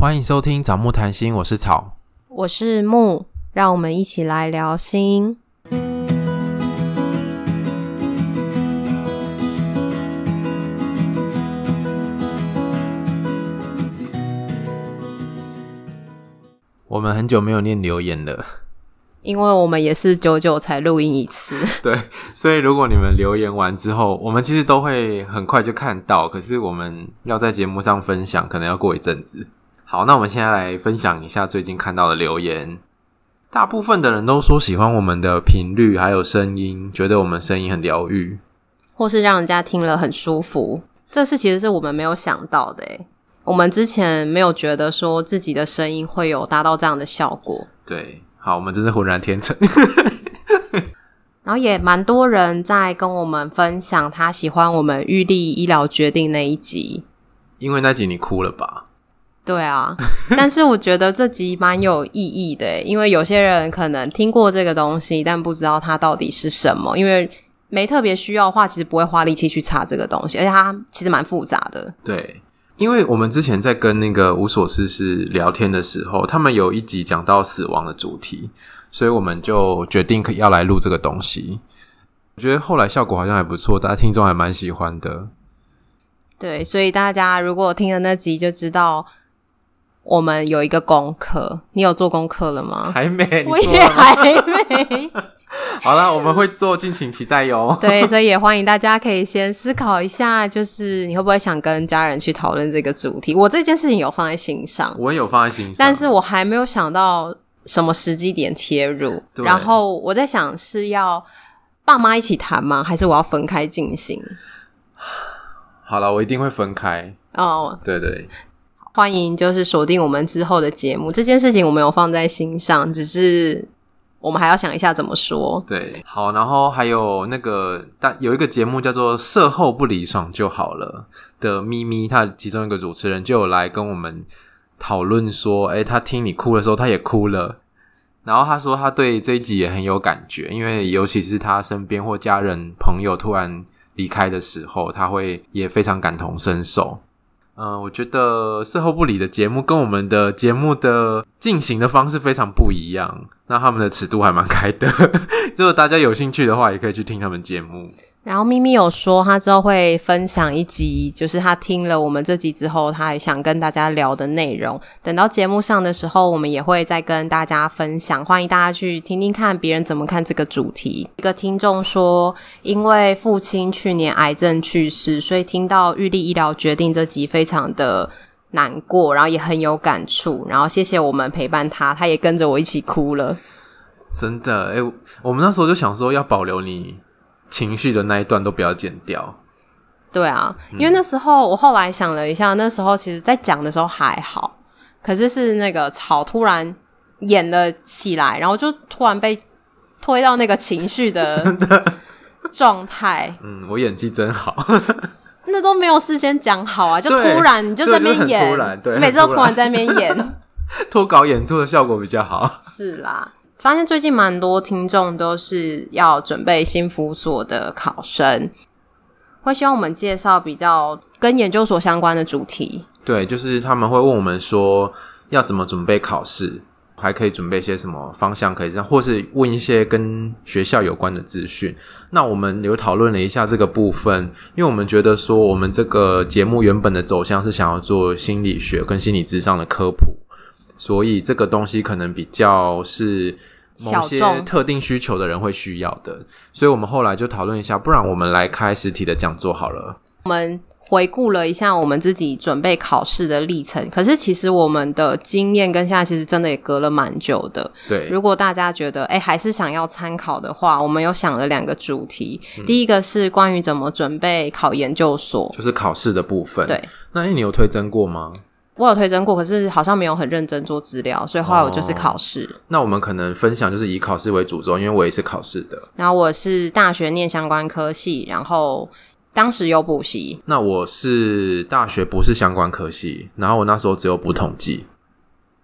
欢迎收听《草木谈心》，我是草，我是木，让我们一起来聊心。我们很久没有念留言了，因为我们也是久久才录音一次。对，所以如果你们留言完之后，我们其实都会很快就看到，可是我们要在节目上分享，可能要过一阵子。好，那我们现在来分享一下最近看到的留言。大部分的人都说喜欢我们的频率，还有声音，觉得我们声音很疗愈，或是让人家听了很舒服。这是其实是我们没有想到的，诶，我们之前没有觉得说自己的声音会有达到这样的效果。对，好，我们真是浑然天成。然后也蛮多人在跟我们分享，他喜欢我们预立医疗决定那一集，因为那集你哭了吧？对啊，但是我觉得这集蛮有意义的，因为有些人可能听过这个东西，但不知道它到底是什么。因为没特别需要的话，其实不会花力气去查这个东西，而且它其实蛮复杂的。对，因为我们之前在跟那个无所事事聊天的时候，他们有一集讲到死亡的主题，所以我们就决定可要来录这个东西。我觉得后来效果好像还不错，大家听众还蛮喜欢的。对，所以大家如果听了那集就知道。我们有一个功课，你有做功课了吗？还没，我也还没。好了，我们会做，敬请期待哟。对，所以也欢迎大家可以先思考一下，就是你会不会想跟家人去讨论这个主题？我这件事情有放在心上，我也有放在心上，但是我还没有想到什么时机点切入。对然后我在想，是要爸妈一起谈吗？还是我要分开进行？好了，我一定会分开。哦，oh, 对对。欢迎，就是锁定我们之后的节目。这件事情我们有放在心上，只是我们还要想一下怎么说。对，好，然后还有那个，但有一个节目叫做《射后不离爽就好了》的咪咪，他其中一个主持人就有来跟我们讨论说，诶，他听你哭的时候，他也哭了。然后他说他对这一集也很有感觉，因为尤其是他身边或家人朋友突然离开的时候，他会也非常感同身受。嗯，我觉得事后不理的节目跟我们的节目的进行的方式非常不一样，那他们的尺度还蛮开的。如果大家有兴趣的话，也可以去听他们节目。然后咪咪有说，他之后会分享一集，就是他听了我们这集之后，他还想跟大家聊的内容。等到节目上的时候，我们也会再跟大家分享。欢迎大家去听听看别人怎么看这个主题。一个听众说，因为父亲去年癌症去世，所以听到预立医疗决定这集非常的难过，然后也很有感触。然后谢谢我们陪伴他，他也跟着我一起哭了。真的，诶，我们那时候就想说要保留你。情绪的那一段都不要剪掉。对啊，因为那时候我后来想了一下，那时候其实在讲的时候还好，可是是那个草突然演了起来，然后就突然被推到那个情绪的 状态。嗯，我演技真好，那都没有事先讲好啊，就突然你就在那边演，突然，对，每次都突然在那边演，脱稿演出的效果比较好。是啦。发现最近蛮多听众都是要准备新辅所的考生，会希望我们介绍比较跟研究所相关的主题。对，就是他们会问我们说要怎么准备考试，还可以准备些什么方向可以这样，或是问一些跟学校有关的资讯。那我们有讨论了一下这个部分，因为我们觉得说我们这个节目原本的走向是想要做心理学跟心理智商的科普。所以这个东西可能比较是某些特定需求的人会需要的，所以我们后来就讨论一下，不然我们来开实体的讲座好了。我们回顾了一下我们自己准备考试的历程，可是其实我们的经验跟现在其实真的也隔了蛮久的。对，如果大家觉得诶还是想要参考的话，我们有想了两个主题，嗯、第一个是关于怎么准备考研究所，就是考试的部分。对，那你有推甄过吗？我有推甄过，可是好像没有很认真做资料，所以后来我就是考试。哦，那我们可能分享就是以考试为主轴，因为我也是考试的。然后我是大学念相关科系，然后当时有补习。那我是大学不是相关科系，然后我那时候只有补统计，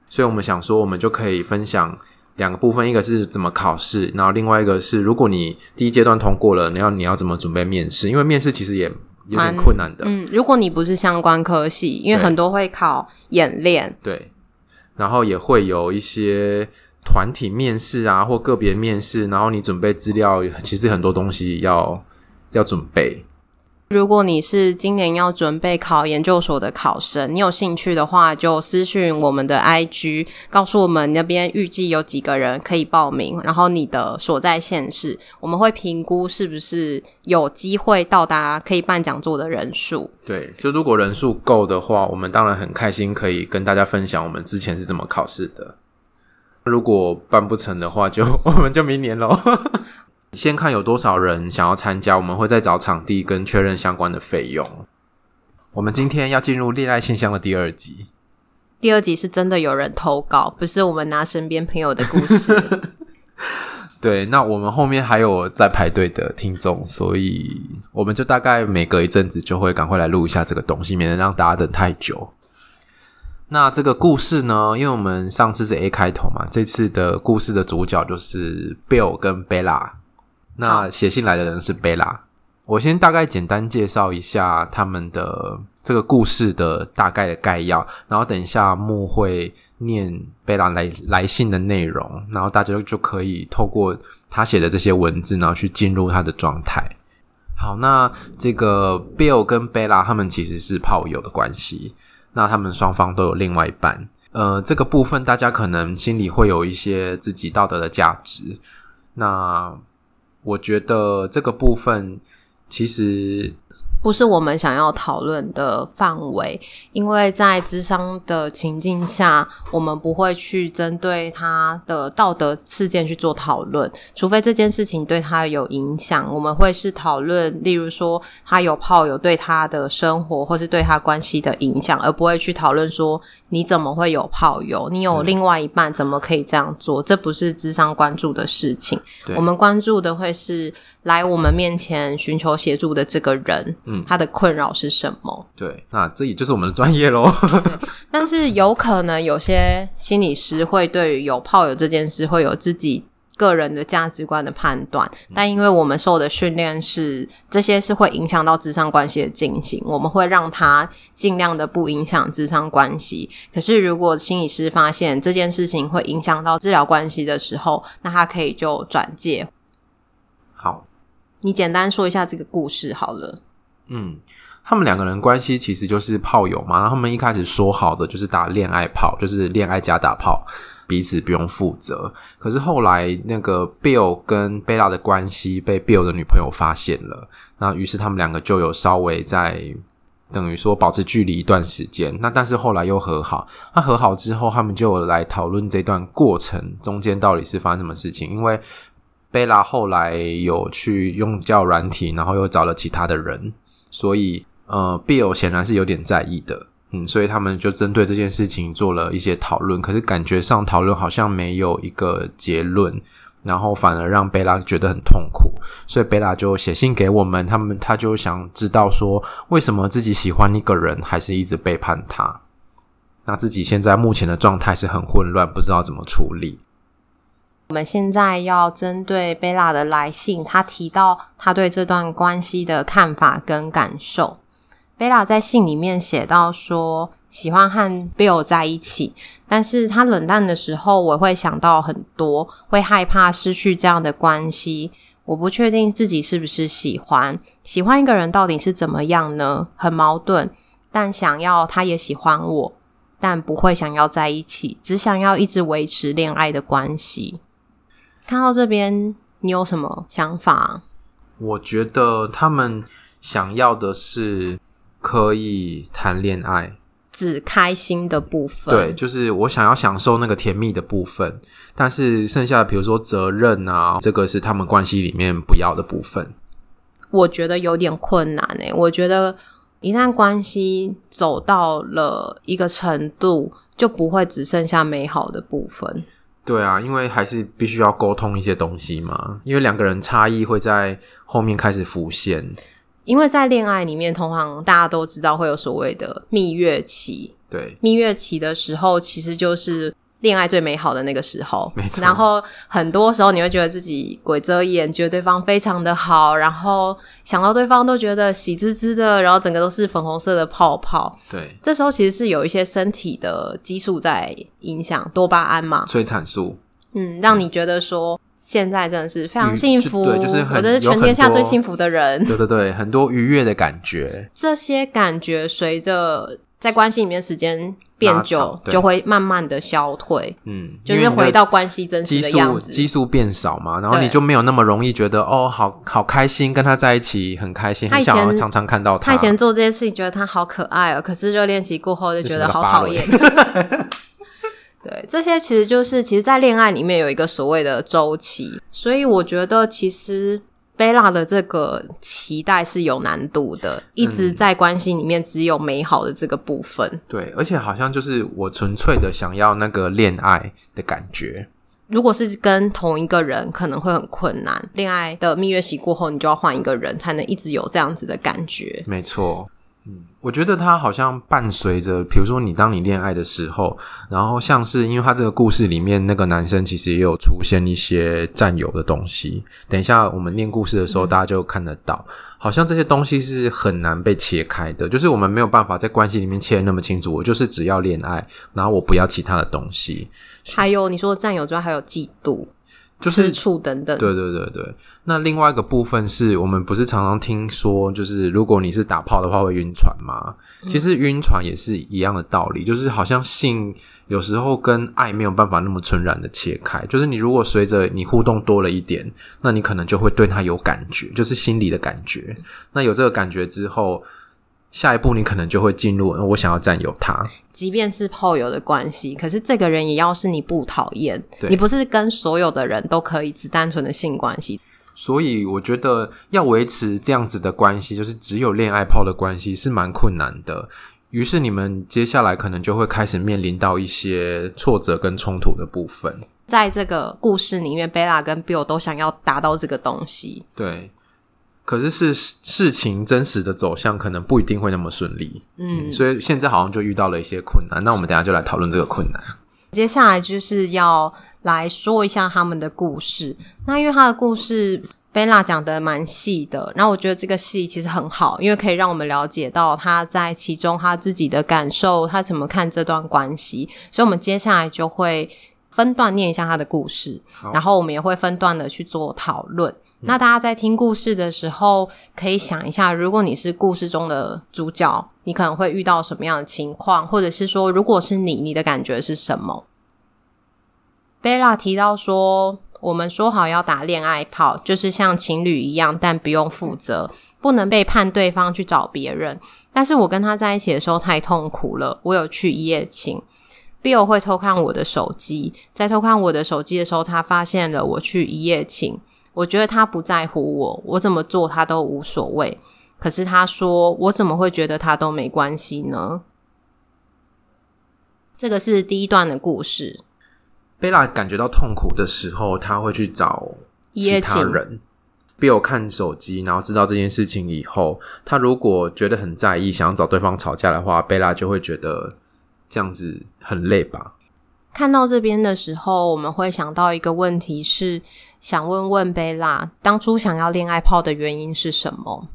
所以我们想说，我们就可以分享两个部分，一个是怎么考试，然后另外一个是如果你第一阶段通过了，你要你要怎么准备面试？因为面试其实也有点困难的。嗯，如果你不是相关科系，因为很多会考演练，对，然后也会有一些团体面试啊，或个别面试，然后你准备资料，其实很多东西要要准备。如果你是今年要准备考研究所的考生，你有兴趣的话，就私讯我们的 IG，告诉我们那边预计有几个人可以报名，然后你的所在县市，我们会评估是不是有机会到达可以办讲座的人数。对，就如果人数够的话，我们当然很开心可以跟大家分享我们之前是怎么考试的。如果办不成的话，就 我们就明年喽。先看有多少人想要参加，我们会再找场地跟确认相关的费用。我们今天要进入恋爱信箱的第二集。第二集是真的有人投稿，不是我们拿身边朋友的故事。对，那我们后面还有在排队的听众，所以我们就大概每隔一阵子就会赶快来录一下这个东西，免得让大家等太久。那这个故事呢，因为我们上次是 A 开头嘛，这次的故事的主角就是 Bill 跟 Bella。那写信来的人是贝拉，我先大概简单介绍一下他们的这个故事的大概的概要，然后等一下木会念贝拉来来信的内容，然后大家就可以透过他写的这些文字，然后去进入他的状态。好，那这个 Bill 跟贝拉他们其实是炮友的关系，那他们双方都有另外一半，呃，这个部分大家可能心里会有一些自己道德的价值，那。我觉得这个部分其实不是我们想要讨论的范围，因为在智商的情境下，我们不会去针对他的道德事件去做讨论，除非这件事情对他有影响，我们会是讨论，例如说他有炮友对他的生活或是对他关系的影响，而不会去讨论说你怎么会有炮友，你有另外一半怎么可以这样做，这不是智商关注的事情，我们关注的会是。来我们面前寻求协助的这个人，嗯，他的困扰是什么？对，那这也就是我们的专业喽。但是有可能有些心理师会对于有炮友这件事会有自己个人的价值观的判断，嗯，但因为我们受的训练是这些是会影响到智商关系的进行，我们会让他尽量的不影响智商关系。可是如果心理师发现这件事情会影响到治疗关系的时候，那他可以就转介。你简单说一下这个故事好了。嗯，他们两个人关系其实就是炮友嘛，然后他们一开始说好的就是打恋爱炮，就是恋爱加打炮，彼此不用负责。可是后来那个 Bill 跟贝拉的关系被 Bill 的女朋友发现了，那于是他们两个就有稍微在等于说保持距离一段时间。那但是后来又和好，那和好之后，他们就来讨论这段过程中间到底是发生什么事情，因为。贝拉后来有去用交友软体，然后又找了其他的人，所以呃，Bill 显然是有点在意的，嗯，所以他们就针对这件事情做了一些讨论，可是感觉上讨论好像没有一个结论，然后反而让贝拉觉得很痛苦，所以贝拉就写信给我们，他们他就想知道说，为什么自己喜欢一个人，还是一直背叛他，那自己现在目前的状态是很混乱，不知道怎么处理。我们现在要针对贝拉的来信，他提到他对这段关系的看法跟感受。贝拉在信里面写到说，喜欢和 Bill 在一起，但是他冷淡的时候，我会想到很多，会害怕失去这样的关系。我不确定自己是不是喜欢，喜欢一个人到底是怎么样呢？很矛盾，但想要他也喜欢我，但不会想要在一起，只想要一直维持恋爱的关系。看到这边，你有什么想法？我觉得他们想要的是可以谈恋爱，只开心的部分。对，就是我想要享受那个甜蜜的部分，但是剩下的，比如说责任啊，这个是他们关系里面不要的部分。我觉得有点困难诶，我觉得一旦关系走到了一个程度，就不会只剩下美好的部分。对啊，因为还是必须要沟通一些东西嘛，因为两个人差异会在后面开始浮现。因为在恋爱里面，通常大家都知道会有所谓的蜜月期。对，蜜月期的时候，其实就是恋爱最美好的那个时候，没错。然后很多时候你会觉得自己鬼遮眼，觉得对方非常的好，然后想到对方都觉得喜滋滋的，然后整个都是粉红色的泡泡。对，这时候其实是有一些身体的激素在影响，多巴胺嘛，催产素，嗯，让你觉得说现在真的是非常幸福，对，就是很，我这是全天下最幸福的人。对对对，很多愉悦的感觉。这些感觉随着在关系里面时间变久，就会慢慢的消退。嗯，就是回到关系真实的样子。激素变少嘛，然后你就没有那么容易觉得哦，好好开心，跟他在一起很开心，很想要常常看到他。他以前做这些事情觉得他好可爱哦，可是热恋期过后就觉得好讨厌。对，这些其实就是其实，在恋爱里面有一个所谓的周期，所以我觉得其实。贝拉的这个期待是有难度的，一直在关系里面只有美好的这个部分。嗯，对，而且好像就是我纯粹的想要那个恋爱的感觉。如果是跟同一个人，可能会很困难。恋爱的蜜月期过后，你就要换一个人，才能一直有这样子的感觉。没错。嗯，我觉得他好像伴随着，比如说你当你恋爱的时候，然后像是因为他这个故事里面那个男生其实也有出现一些占有的东西。等一下我们念故事的时候，大家就看得到，嗯、好像这些东西是很难被切开的，就是我们没有办法在关系里面切得那么清楚。我就是只要恋爱，然后我不要其他的东西。还有你说的占有之外，还有嫉妒。就是吃醋等等，对对对对。那另外一个部分是我们不是常常听说，就是如果你是打炮的话会晕船吗？嗯、其实晕船也是一样的道理，就是好像性有时候跟爱没有办法那么纯然的切开。就是你如果随着你互动多了一点，那你可能就会对他有感觉，就是心里的感觉。那有这个感觉之后。下一步你可能就会进入，我想要占有他，即便是炮友的关系，可是这个人也要是你不讨厌，你不是跟所有的人都可以只单纯的性关系。所以我觉得要维持这样子的关系，就是只有恋爱炮的关系是蛮困难的。于是你们接下来可能就会开始面临到一些挫折跟冲突的部分。在这个故事里面，贝拉跟 Bill 都想要达到这个东西。对。可是是事情真实的走向，可能不一定会那么顺利。嗯，所以现在好像就遇到了一些困难。那我们等一下就来讨论这个困难。接下来就是要来说一下他们的故事。那因为他的故事贝拉讲的蛮细的，然后我觉得这个戏其实很好，因为可以让我们了解到他在其中他自己的感受，他怎么看这段关系。所以我们接下来就会分段念一下他的故事，然后我们也会分段的去做讨论。那大家在听故事的时候，可以想一下，如果你是故事中的主角，你可能会遇到什么样的情况，或者是说，如果是你，你的感觉是什么？贝拉提到说，我们说好要打恋爱炮，就是像情侣一样，但不用负责，不能背叛对方去找别人。但是我跟他在一起的时候太痛苦了，我有去一夜情，Bill 会偷看我的手机，在偷看我的手机的时候，他发现了我去一夜情。我觉得他不在乎我，我怎么做他都无所谓。可是他说，我怎么会觉得他都没关系呢？这个是第一段的故事。贝拉感觉到痛苦的时候，他会去找其他人。Bill 看手机，然后知道这件事情以后，他如果觉得很在意，想要找对方吵架的话，贝拉就会觉得这样子很累吧。看到这边的时候，我们会想到一个问题是。想问问贝拉，当初想要恋爱泡的原因是什么？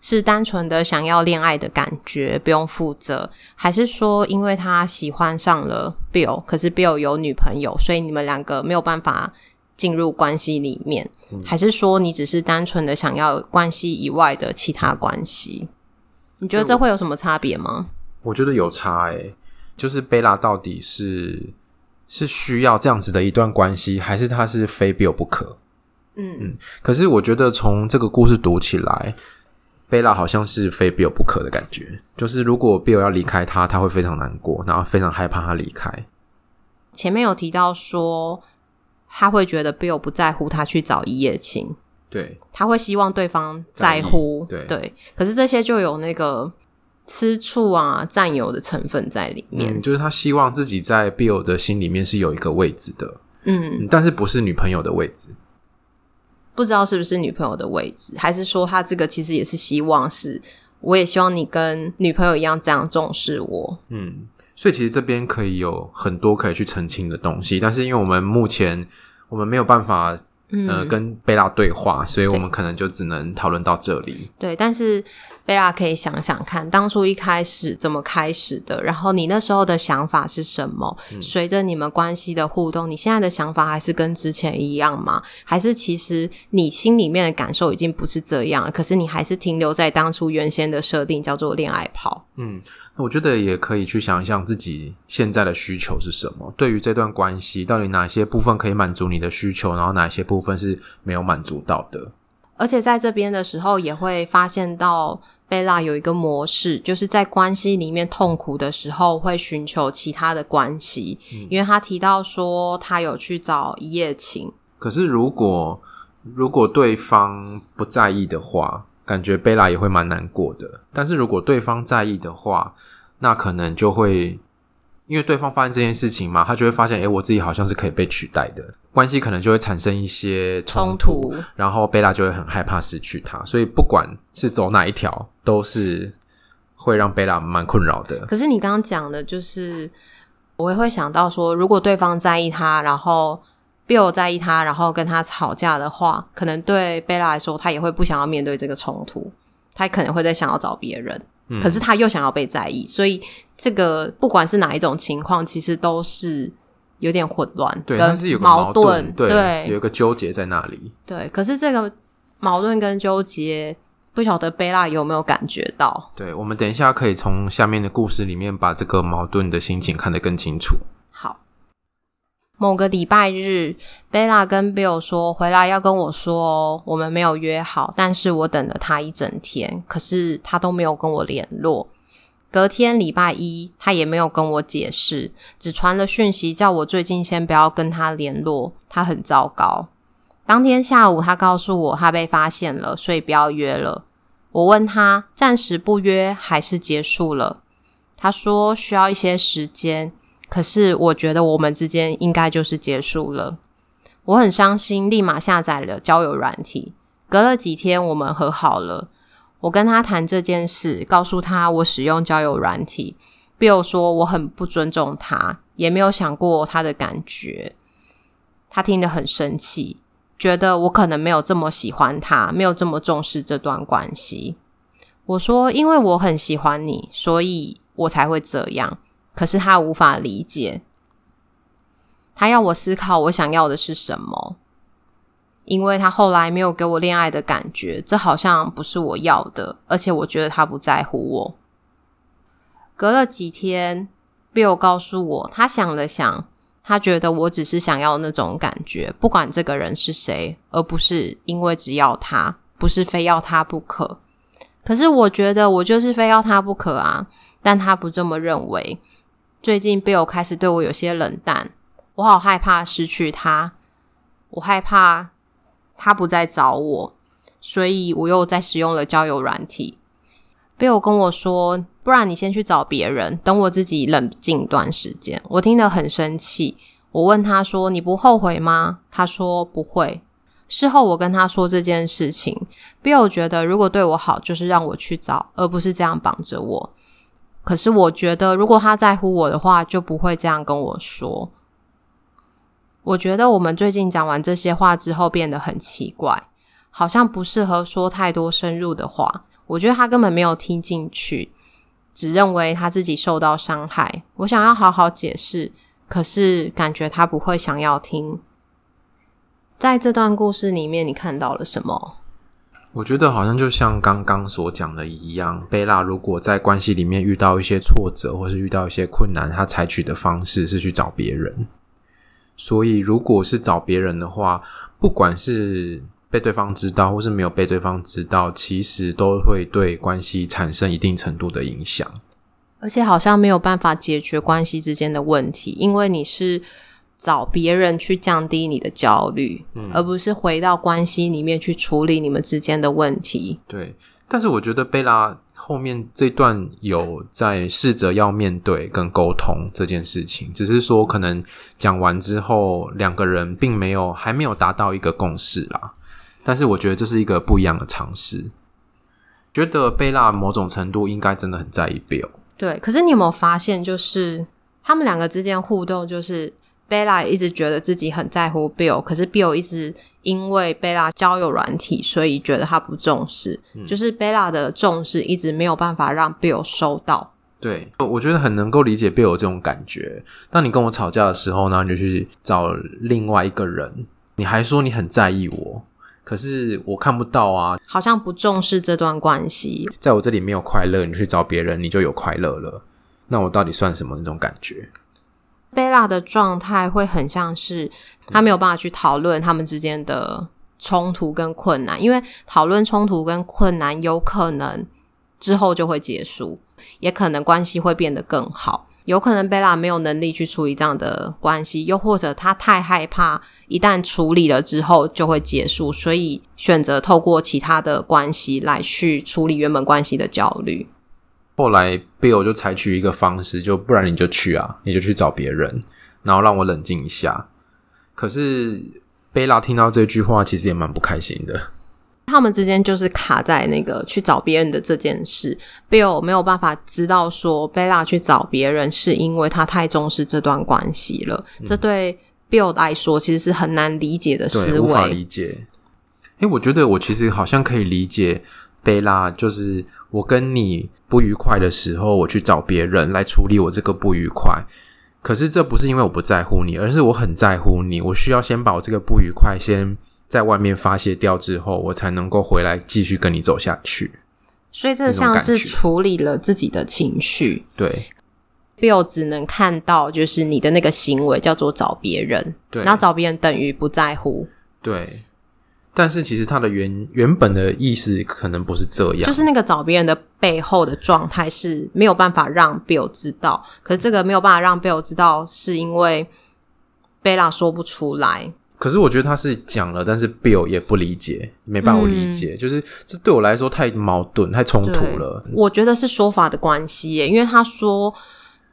是单纯的想要恋爱的感觉，不用负责，还是说因为他喜欢上了 Bill，可是 Bill 有女朋友，所以你们两个没有办法进入关系里面？嗯、还是说你只是单纯的想要关系以外的其他关系？你觉得这会有什么差别吗？我觉得有差诶、欸，就是贝拉到底是。是需要这样子的一段关系，还是他是非 Bill 不可？嗯嗯。可是我觉得从这个故事读起来，贝拉好像是非 Bill 不可的感觉。就是如果 Bill 要离开他，他会非常难过，然后非常害怕他离开。前面有提到说，他会觉得 Bill 不在乎他去找一夜情，对，他会希望对方在乎，在，对对。可是这些就有那个。吃醋啊，占有的成分在里面。嗯，就是他希望自己在 Bill 的心里面是有一个位置的，嗯，但是不是女朋友的位置，不知道是不是女朋友的位置，还是说他这个其实也是希望是，我也希望你跟女朋友一样这样重视我，嗯，所以其实这边可以有很多可以去澄清的东西，但是因为我们目前我们没有办法。呃，跟贝拉对话，所以我们可能就只能讨论到这里。对，但是贝拉可以想想看，当初一开始怎么开始的，然后你那时候的想法是什么？嗯、随着你们关系的互动，你现在的想法还是跟之前一样吗？还是其实你心里面的感受已经不是这样了，可是你还是停留在当初原先的设定，叫做恋爱跑？嗯。我觉得也可以去想一想自己现在的需求是什么。对于这段关系，到底哪些部分可以满足你的需求，然后哪些部分是没有满足到的？而且在这边的时候，也会发现到贝拉有一个模式，就是在关系里面痛苦的时候，会寻求其他的关系。嗯，因为他提到说，他有去找一夜情。可是如果如果对方不在意的话。感觉贝拉也会蛮难过的，但是如果对方在意的话，那可能就会因为对方发现这件事情嘛，他就会发现，诶，我自己好像是可以被取代的，关系可能就会产生一些冲突，突，然后贝拉就会很害怕失去他，所以不管是走哪一条，都是会让贝拉蛮困扰的。可是你刚刚讲的，就是我也会想到说，如果对方在意他，然后。Bill 在意他，然后跟他吵架的话，可能对贝拉来说，他也会不想要面对这个冲突，他可能会在想要找别人，嗯，可是他又想要被在意，所以这个不管是哪一种情况，其实都是有点混乱，对，但是有个矛盾，对，对，有一个纠结在那里，对，可是这个矛盾跟纠结，不晓得贝拉有没有感觉到？对，我们等一下可以从下面的故事里面把这个矛盾的心情看得更清楚。某个礼拜日，贝拉跟 Bill 说回来要跟我说，我们没有约好，但是我等了他一整天，可是他都没有跟我联络。隔天礼拜一，他也没有跟我解释，只传了讯息叫我最近先不要跟他联络，他很糟糕。当天下午，他告诉我他被发现了，所以不要约了。我问他暂时不约还是结束了，他说需要一些时间。可是我觉得我们之间应该就是结束了，我很伤心，立马下载了交友软体。隔了几天，我们和好了。我跟他谈这件事，告诉他我使用交友软体，Bill 说我很不尊重他，也没有想过他的感觉。他听得很生气，觉得我可能没有这么喜欢他，没有这么重视这段关系。我说，因为我很喜欢你，所以我才会这样。可是他无法理解，他要我思考我想要的是什么，因为他后来没有给我恋爱的感觉，这好像不是我要的，而且我觉得他不在乎我。隔了几天，Bill 告诉我，他想了想，他觉得我只是想要那种感觉，不管这个人是谁，而不是因为只要他，不是非要他不可。可是我觉得我就是非要他不可啊，但他不这么认为。最近 Bill 开始对我有些冷淡，我好害怕失去他，我害怕他不再找我，所以我又在使用了交友软体。Bill 跟我说：“不然你先去找别人，等我自己冷静一段时间。”我听得很生气，我问他说：“你不后悔吗？”他说：“不会。”事后我跟他说这件事情，Bill 觉得如果对我好，就是让我去找，而不是这样绑着我。可是我觉得，如果他在乎我的话，就不会这样跟我说。我觉得我们最近讲完这些话之后，变得很奇怪，好像不适合说太多深入的话。我觉得他根本没有听进去，只认为他自己受到伤害。我想要好好解释，可是感觉他不会想要听。在这段故事里面，你看到了什么？我觉得好像就像刚刚所讲的一样，贝拉如果在关系里面遇到一些挫折，或是遇到一些困难，他采取的方式是去找别人。所以，如果是找别人的话，不管是被对方知道，或是没有被对方知道，其实都会对关系产生一定程度的影响。而且，好像没有办法解决关系之间的问题，因为你是。找别人去降低你的焦虑，嗯，而不是回到关系里面去处理你们之间的问题。对，但是我觉得贝拉后面这段有在试着要面对跟沟通这件事情，只是说可能讲完之后，两个人并没有还没有达到一个共识啦。但是我觉得这是一个不一样的尝试。觉得贝拉某种程度应该真的很在意 Bill。对，可是你有没有发现，就是他们两个之间互动就是。贝拉一直觉得自己很在乎 Bill，可是 Bill 一直因为贝拉交友软体，所以觉得他不重视。嗯、就是贝拉的重视一直没有办法让 Bill 收到。对，我觉得很能够理解 Bill 这种感觉。当你跟我吵架的时候呢，你就去找另外一个人，你还说你很在意我，可是我看不到啊，好像不重视这段关系。在我这里没有快乐，你去找别人，你就有快乐了。那我到底算什么那种感觉？贝拉的状态会很像是他没有办法去讨论他们之间的冲突跟困难，因为讨论冲突跟困难有可能之后就会结束，也可能关系会变得更好。有可能贝拉没有能力去处理这样的关系，又或者他太害怕一旦处理了之后就会结束，所以选择透过其他的关系来去处理原本关系的焦虑。后来，Bill 就采取一个方式，就不然你就去啊，你就去找别人，然后让我冷静一下。可是贝拉听到这句话，其实也蛮不开心的。他们之间就是卡在那个去找别人的这件事，Bill 没有办法知道说贝拉去找别人是因为他太重视这段关系了。嗯、这对 Bill 来说其实是很难理解的思维，无法理解。诶，我觉得我其实好像可以理解贝拉，就是。我跟你不愉快的时候，我去找别人来处理我这个不愉快。可是这不是因为我不在乎你，而是我很在乎你。我需要先把我这个不愉快先在外面发泄掉之后，我才能够回来继续跟你走下去。所以这像是处理了自己的情绪。对，Bill 只能看到就是你的那个行为叫做找别人，对，然后找别人等于不在乎。对。但是其实他的原原本的意思可能不是这样，就是那个找别人的背后的状态是没有办法让 Bill 知道，可是这个没有办法让 Bill 知道，是因为贝拉说不出来。可是我觉得他是讲了，但是 Bill 也不理解，没办法理解，嗯、就是这对我来说太矛盾、太冲突了。我觉得是说法的关系耶，因为他说。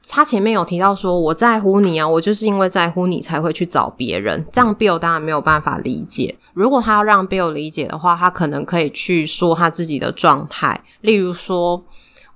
他前面有提到说，我在乎你啊，我就是因为在乎你才会去找别人。这样 Bill 当然没有办法理解。如果他要让 Bill 理解的话，他可能可以去说他自己的状态，例如说，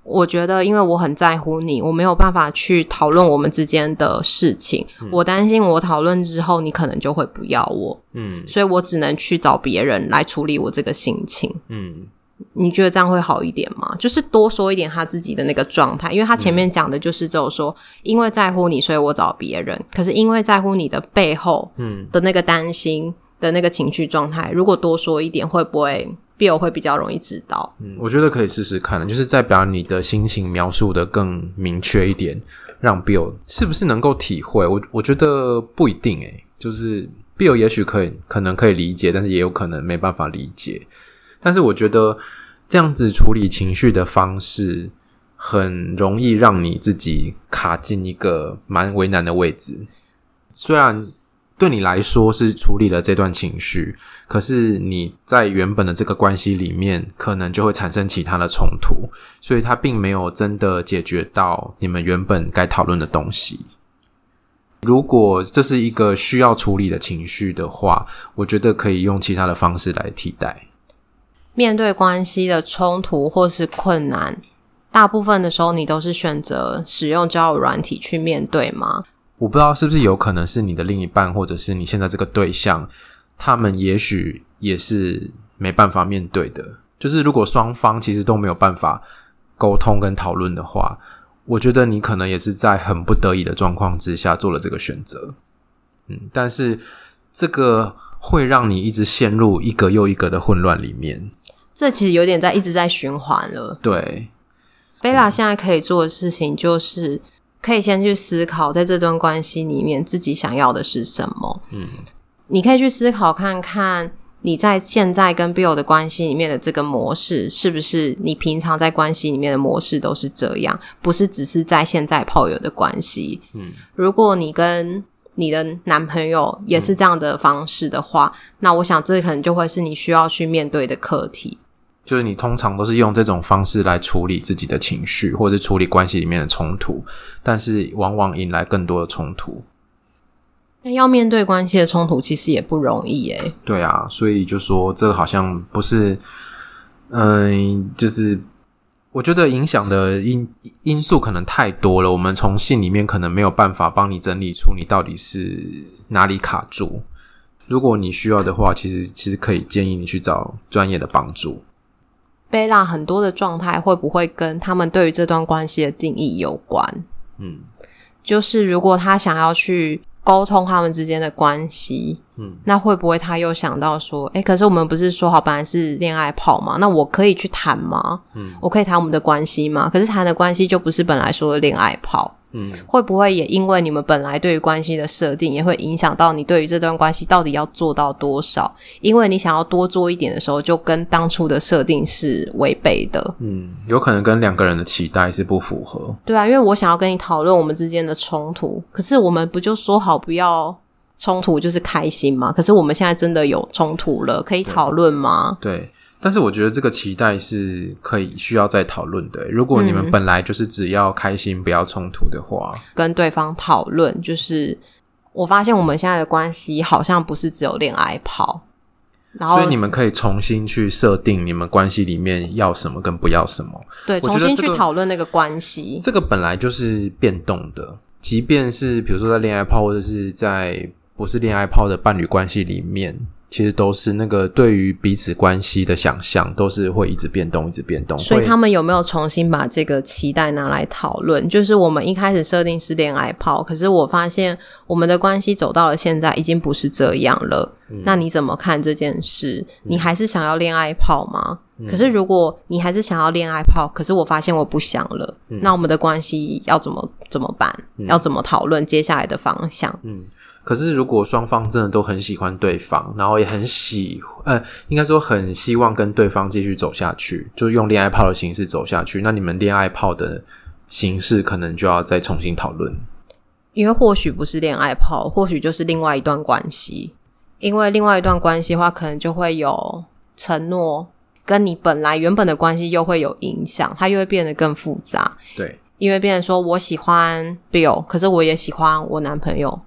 我觉得因为我很在乎你，我没有办法去讨论我们之间的事情。嗯、我担心我讨论之后，你可能就会不要我。嗯，所以我只能去找别人来处理我这个心情。嗯。你觉得这样会好一点吗？就是多说一点他自己的那个状态，因为他前面讲的就是只有说，因为在乎你，所以我找别人。可是因为在乎你的背后，嗯，的那个担心的那个情绪状态，如果多说一点，会不会 Bill 会比较容易知道？嗯，我觉得可以试试看，就是再把你的心情描述的更明确一点，让 Bill 是不是能够体会？我我觉得不一定诶，就是 Bill 也许可以，可能可以理解，但是也有可能没办法理解。但是我觉得这样子处理情绪的方式，很容易让你自己卡进一个蛮为难的位置。虽然对你来说是处理了这段情绪，可是你在原本的这个关系里面，可能就会产生其他的冲突，所以它并没有真的解决到你们原本该讨论的东西。如果这是一个需要处理的情绪的话，我觉得可以用其他的方式来替代。面对关系的冲突或是困难，大部分的时候你都是选择使用交友软体去面对吗？我不知道是不是有可能是你的另一半，或者是你现在这个对象，他们也许也是没办法面对的。就是如果双方其实都没有办法沟通跟讨论的话，我觉得你可能也是在很不得已的状况之下做了这个选择。嗯，但是这个会让你一直陷入一个又一个的混乱里面。这其实有点在一直在循环了。对，贝拉现在可以做的事情就是，可以先去思考，在这段关系里面自己想要的是什么。嗯，你可以去思考看看，你在现在跟 Bill 的关系里面的这个模式，是不是你平常在关系里面的模式都是这样，不是只是在现在炮友的关系。嗯，如果你跟你的男朋友也是这样的方式的话，嗯，那我想这可能就会是你需要去面对的课题。就是你通常都是用这种方式来处理自己的情绪，或者是处理关系里面的冲突，但是往往引来更多的冲突。那要面对关系的冲突，其实也不容易诶。对啊，所以就说这个好像不是，嗯、呃，就是我觉得影响的因因素可能太多了，我们从信里面可能没有办法帮你整理出你到底是哪里卡住。如果你需要的话，其实其实可以建议你去找专业的帮助。贝拉很多的状态会不会跟他们对于这段关系的定义有关？嗯，就是如果他想要去沟通他们之间的关系。嗯，那会不会他又想到说，诶，可是我们不是说好本来是恋爱炮吗？那我可以去谈吗？嗯，我可以谈我们的关系吗？可是谈的关系就不是本来说的恋爱炮。嗯，会不会也因为你们本来对于关系的设定，也会影响到你对于这段关系到底要做到多少？因为你想要多做一点的时候，就跟当初的设定是违背的。嗯，有可能跟两个人的期待是不符合。对啊，因为我想要跟你讨论我们之间的冲突，可是我们不就说好不要？冲突就是开心嘛，可是我们现在真的有冲突了，可以讨论吗？对？对，但是我觉得这个期待是可以需要再讨论的。如果你们本来就是只要开心，嗯、不要冲突的话，跟对方讨论，就是我发现我们现在的关系好像不是只有恋爱炮，然后所以你们可以重新去设定你们关系里面要什么跟不要什么，对，重新去讨论那个关系。这个本来就是变动的，即便是比如说在恋爱炮或者是在。不是恋爱炮的伴侣关系里面，其实都是那个对于彼此关系的想象，都是会一直变动，一直变动。所以他们有没有重新把这个期待拿来讨论？就是我们一开始设定是恋爱泡，可是我发现我们的关系走到了现在，已经不是这样了。嗯、那你怎么看这件事？你还是想要恋爱泡吗？嗯、可是如果你还是想要恋爱泡，可是我发现我不想了，嗯、那我们的关系要怎么怎么办？嗯、要怎么讨论接下来的方向？嗯。可是，如果双方真的都很喜欢对方，然后也很喜，呃，应该说很希望跟对方继续走下去，就用恋爱炮的形式走下去，那你们恋爱炮的形式可能就要再重新讨论。因为或许不是恋爱炮，或许就是另外一段关系。因为另外一段关系的话，可能就会有承诺，跟你本来原本的关系又会有影响，它又会变得更复杂。对，因为变成说我喜欢 Bill，可是我也喜欢我男朋友。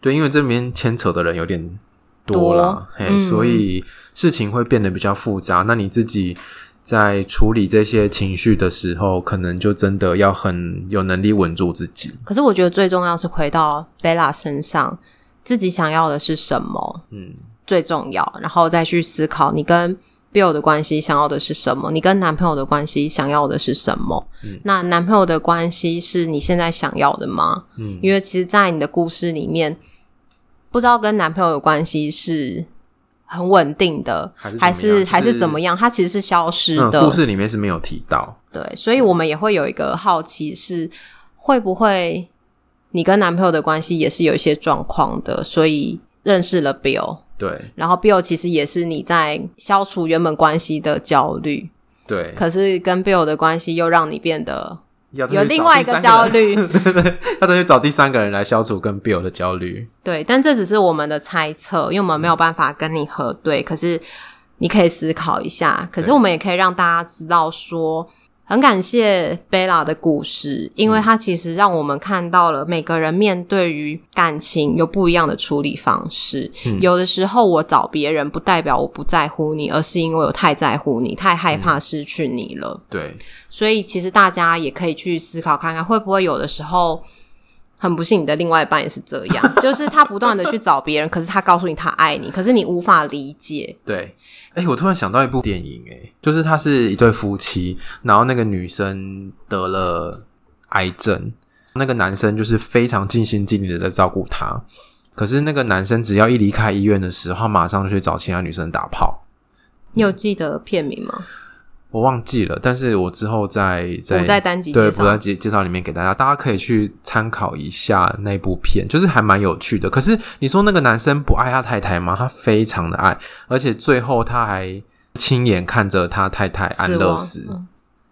对，因为这里面牵扯的人有点多了，所以事情会变得比较复杂。嗯、那你自己在处理这些情绪的时候，可能就真的要很有能力稳住自己。可是我觉得最重要是回到贝拉身上，自己想要的是什么？嗯，最重要，然后再去思考你跟 Bill 的关系想要的是什么，你跟男朋友的关系想要的是什么？嗯，那男朋友的关系是你现在想要的吗？嗯，因为其实，在你的故事里面。不知道跟男朋友的关系是很稳定的，还是还是、怎么样？他其实是消失的。嗯、故事里面是没有提到。对，所以我们也会有一个好奇是，会不会你跟男朋友的关系也是有一些状况的？所以认识了 Bill，对，然后 Bill 其实也是你在消除原本关系的焦虑，对。可是跟 Bill 的关系又让你变得。有另外一个焦虑，对对，他都去找第三个人来消除跟 Bill 的焦虑。对，但这只是我们的猜测，因为我们没有办法跟你核对。可是你可以思考一下，可是我们也可以让大家知道说。很感谢贝拉的故事，因为它其实让我们看到了每个人面对于感情有不一样的处理方式。嗯、有的时候我找别人，不代表我不在乎你，而是因为我太在乎你，太害怕失去你了。嗯、对，所以其实大家也可以去思考看看，会不会有的时候很不幸，你的另外一半也是这样，就是他不断的去找别人，可是他告诉你他爱你，可是你无法理解。对。哎、欸，我突然想到一部电影，哎，就是他是一对夫妻，然后那个女生得了癌症，那个男生就是非常尽心尽力的在照顾她，可是那个男生只要一离开医院的时候，他马上就去找其他女生打炮。你有记得片名吗？我忘记了，但是我之后再在在单集对，我在介介绍里面给大家，大家可以去参考一下那部片，就是还蛮有趣的。可是你说那个男生不爱他太太吗？他非常的爱，而且最后他还亲眼看着他太太安乐死。嗯，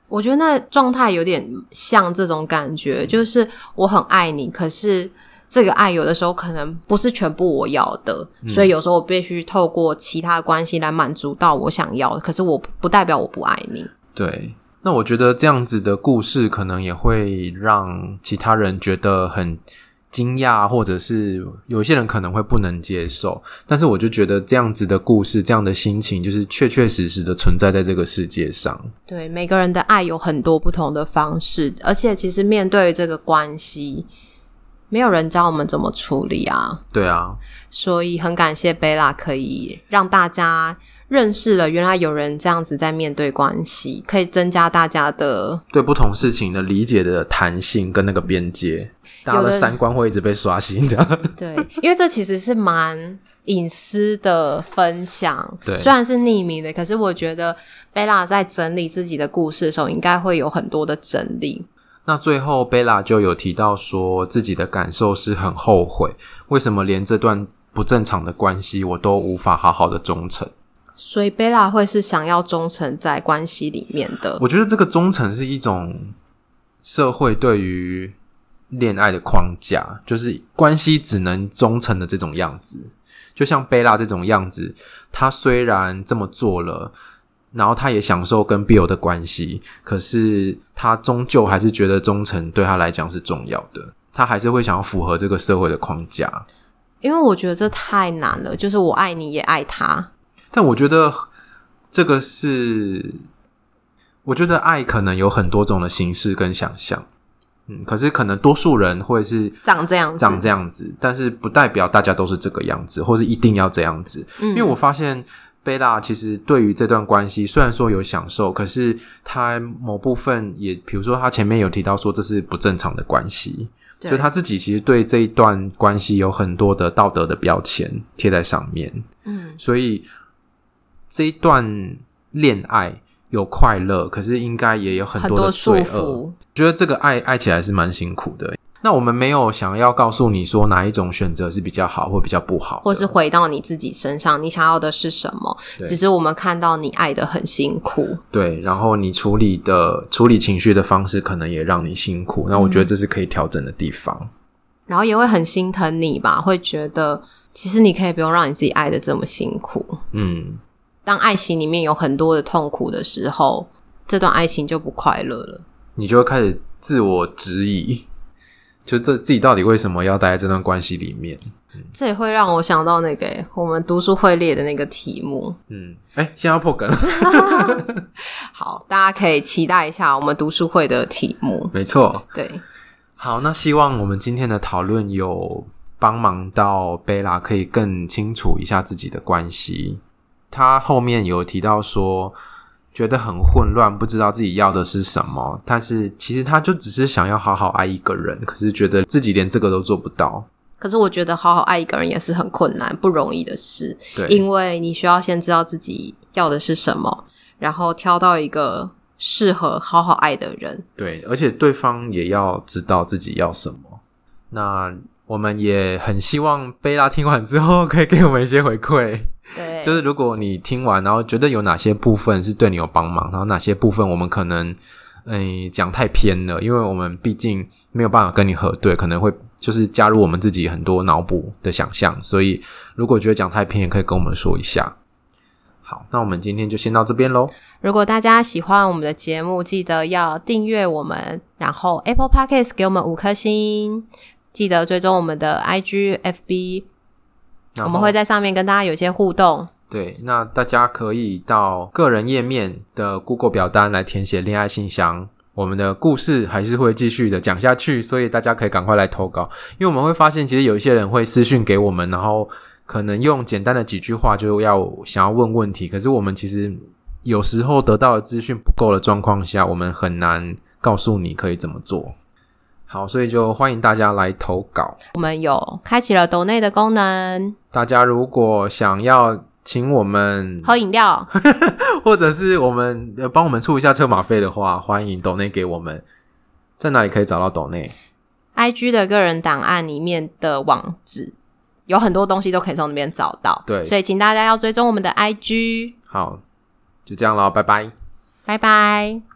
我觉得那状态有点像这种感觉，就是我很爱你，可是。这个爱有的时候可能不是全部我要的，嗯、所以有时候我必须透过其他关系来满足到我想要的。可是我不代表我不爱你。对，那我觉得这样子的故事可能也会让其他人觉得很惊讶，或者是有些人可能会不能接受。但是我就觉得这样子的故事，这样的心情，就是确确实实的存在在这个世界上。对，每个人的爱有很多不同的方式，而且其实面对这个关系，没有人教我们怎么处理啊。对啊，所以很感谢贝拉可以让大家。认识了，原来有人这样子在面对关系，可以增加大家的对不同事情的理解的弹性跟那个边界，大家的三观会一直被刷新，这样。对，因为这其实是蛮隐私的分享，对，虽然是匿名的，可是我觉得贝拉在整理自己的故事的时候，应该会有很多的整理。那最后贝拉就有提到说，自己的感受是很后悔，为什么连这段不正常的关系我都无法好好的忠诚。所以贝拉会是想要忠诚在关系里面的。我觉得这个忠诚是一种社会对于恋爱的框架，就是关系只能忠诚的这种样子。就像贝拉这种样子，他虽然这么做了，然后他也享受跟 Bill 的关系，可是他终究还是觉得忠诚对他来讲是重要的。他还是会想要符合这个社会的框架。因为我觉得这太难了，就是我爱你也爱他。但我觉得这个是，我觉得爱可能有很多种的形式跟想象，嗯，可是可能多数人会是长这样子，长这样子，但是不代表大家都是这个样子，或是一定要这样子。嗯，因为我发现贝拉其实对于这段关系虽然说有享受，可是他某部分也，比如说他前面有提到说这是不正常的关系，就他自己其实对这一段关系有很多的道德的标签贴在上面，嗯，所以。这一段恋爱有快乐，可是应该也有很多的罪恶。觉得这个爱爱起来是蛮辛苦的。那我们没有想要告诉你说哪一种选择是比较好或比较不好，或是回到你自己身上，你想要的是什么？只是我们看到你爱的很辛苦，对，然后你处理的处理情绪的方式可能也让你辛苦。那我觉得这是可以调整的地方。嗯，然后也会很心疼你吧，会觉得其实你可以不用让你自己爱的这么辛苦。嗯。当爱情里面有很多的痛苦的时候，这段爱情就不快乐了。你就会开始自我质疑，就这自己到底为什么要待在这段关系里面？嗯、这也会让我想到那个我们读书会列的那个题目。嗯，哎，现在要破梗了。好，大家可以期待一下我们读书会的题目。没错，对。好，那希望我们今天的讨论有帮忙到贝拉，可以更清楚一下自己的关系。他后面有提到说，觉得很混乱，不知道自己要的是什么。但是其实他就只是想要好好爱一个人，可是觉得自己连这个都做不到。可是我觉得好好爱一个人也是很困难、不容易的事。对，因为你需要先知道自己要的是什么，然后挑到一个适合好好爱的人。对，而且对方也要知道自己要什么。那我们也很希望贝拉听完之后可以给我们一些回馈。对，就是如果你听完，然后觉得有哪些部分是对你有帮忙，然后哪些部分我们可能，诶讲太偏了，因为我们毕竟没有办法跟你核对，可能会就是加入我们自己很多脑补的想象，所以如果觉得讲太偏，也可以跟我们说一下。好，那我们今天就先到这边喽。如果大家喜欢我们的节目，记得要订阅我们，然后 Apple Podcast 给我们五颗星，记得追踪我们的 IG、FB。我们会在上面跟大家有一些互动。对，那大家可以到个人页面的 Google 表单来填写恋爱信箱。我们的故事还是会继续的讲下去，所以大家可以赶快来投稿。因为我们会发现，其实有一些人会私讯给我们，然后可能用简单的几句话就要想要问问题。可是我们其实有时候得到的资讯不够的状况下，我们很难告诉你可以怎么做。好，所以就欢迎大家来投稿。我们有开启了抖内的功能。大家如果想要请我们喝饮料，或者是我们帮我们出一下车马费的话，欢迎抖内给我们。在哪里可以找到抖内？IG 的个人档案里面的网址有很多东西都可以从那边找到。对，所以请大家要追踪我们的 IG。好，就这样了，拜拜，拜拜。